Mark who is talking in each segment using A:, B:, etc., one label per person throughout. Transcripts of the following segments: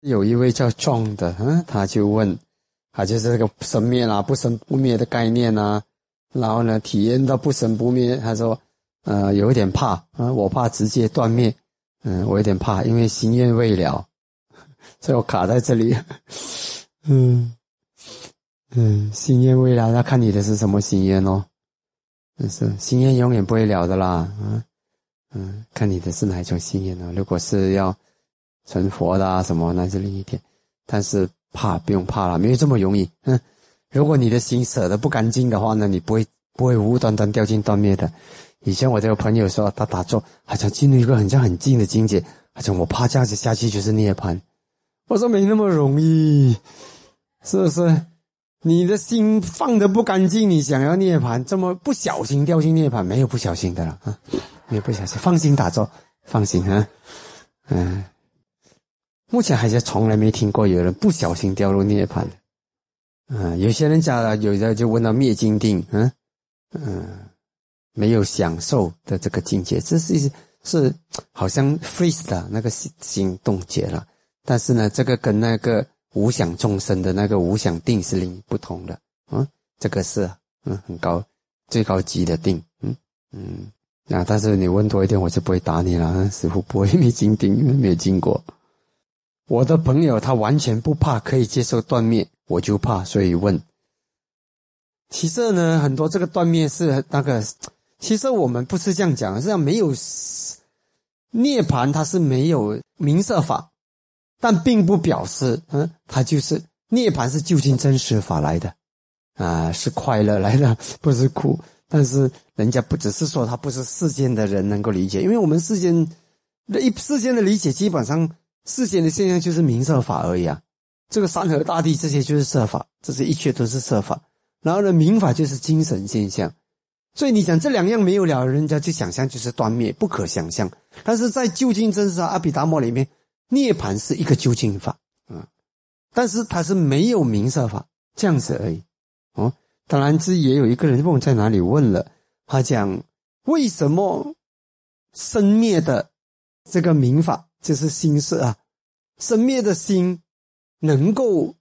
A: 有一位叫壮的，嗯，他就问，他就是这个生灭啦，不生不灭的概念啊，然后呢，体验到不生不灭，他说，呃，有一点怕啊，我怕直接断灭，嗯，我有点怕，因为心愿未了，所以我卡在这里，嗯嗯，心愿未了，那看你的是什么心愿哦，是心愿永远不会了的啦，嗯嗯，看你的是哪一种心愿呢？如果是要。成佛的啊，什么那是另一点，但是怕不用怕了，没有这么容易。嗯，如果你的心舍得不干净的话呢，你不会不会无端端掉进断灭的。以前我这个朋友说，他打坐好像进入一个很像很近的境界，好像我怕这样子下去就是涅槃。我说没那么容易，是不是？你的心放的不干净，你想要涅槃，这么不小心掉进涅槃，没有不小心的了啊，没有不小心，放心打坐，放心啊，嗯。目前还是从来没听过有人不小心掉入涅槃的，嗯，有些人讲了，有的就问到灭金定，嗯嗯，没有享受的这个境界，这是是好像 freeze 的那个心心冻结了，但是呢，这个跟那个无想众生的那个无想定是另不同的，嗯，这个是嗯很高最高级的定，嗯嗯，那但是你问多一点，我就不会打你了，师傅不会灭金定，因为没有经过。我的朋友他完全不怕，可以接受断灭，我就怕，所以问。其实呢，很多这个断灭是那个，其实我们不是这样讲，实际上没有涅槃，它是没有明色法，但并不表示，嗯，它就是涅槃是究竟真实法来的，啊，是快乐来的，不是苦。但是人家不只是说他不是世间的人能够理解，因为我们世间一世间的理解基本上。世间的现象就是明色法而已啊，这个山河大地这些就是色法，这是一切都是色法。然后呢，明法就是精神现象，所以你讲这两样没有了，人家就想象就是断灭，不可想象。但是在究竟真实阿毗达摩里面，涅槃是一个究竟法，嗯，但是它是没有明色法这样子而已。哦，当然这也有一个人问在哪里问了，他讲为什么生灭的这个明法。就是心色啊，生灭的心能够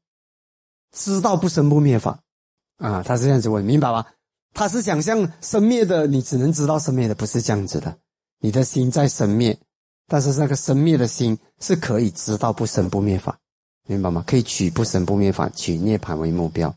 A: 知道不生不灭法啊，他是这样子问，明白吧？他是想象生灭的，你只能知道生灭的，不是这样子的。你的心在生灭，但是那个生灭的心是可以知道不生不灭法，明白吗？可以取不生不灭法，取涅槃为目标。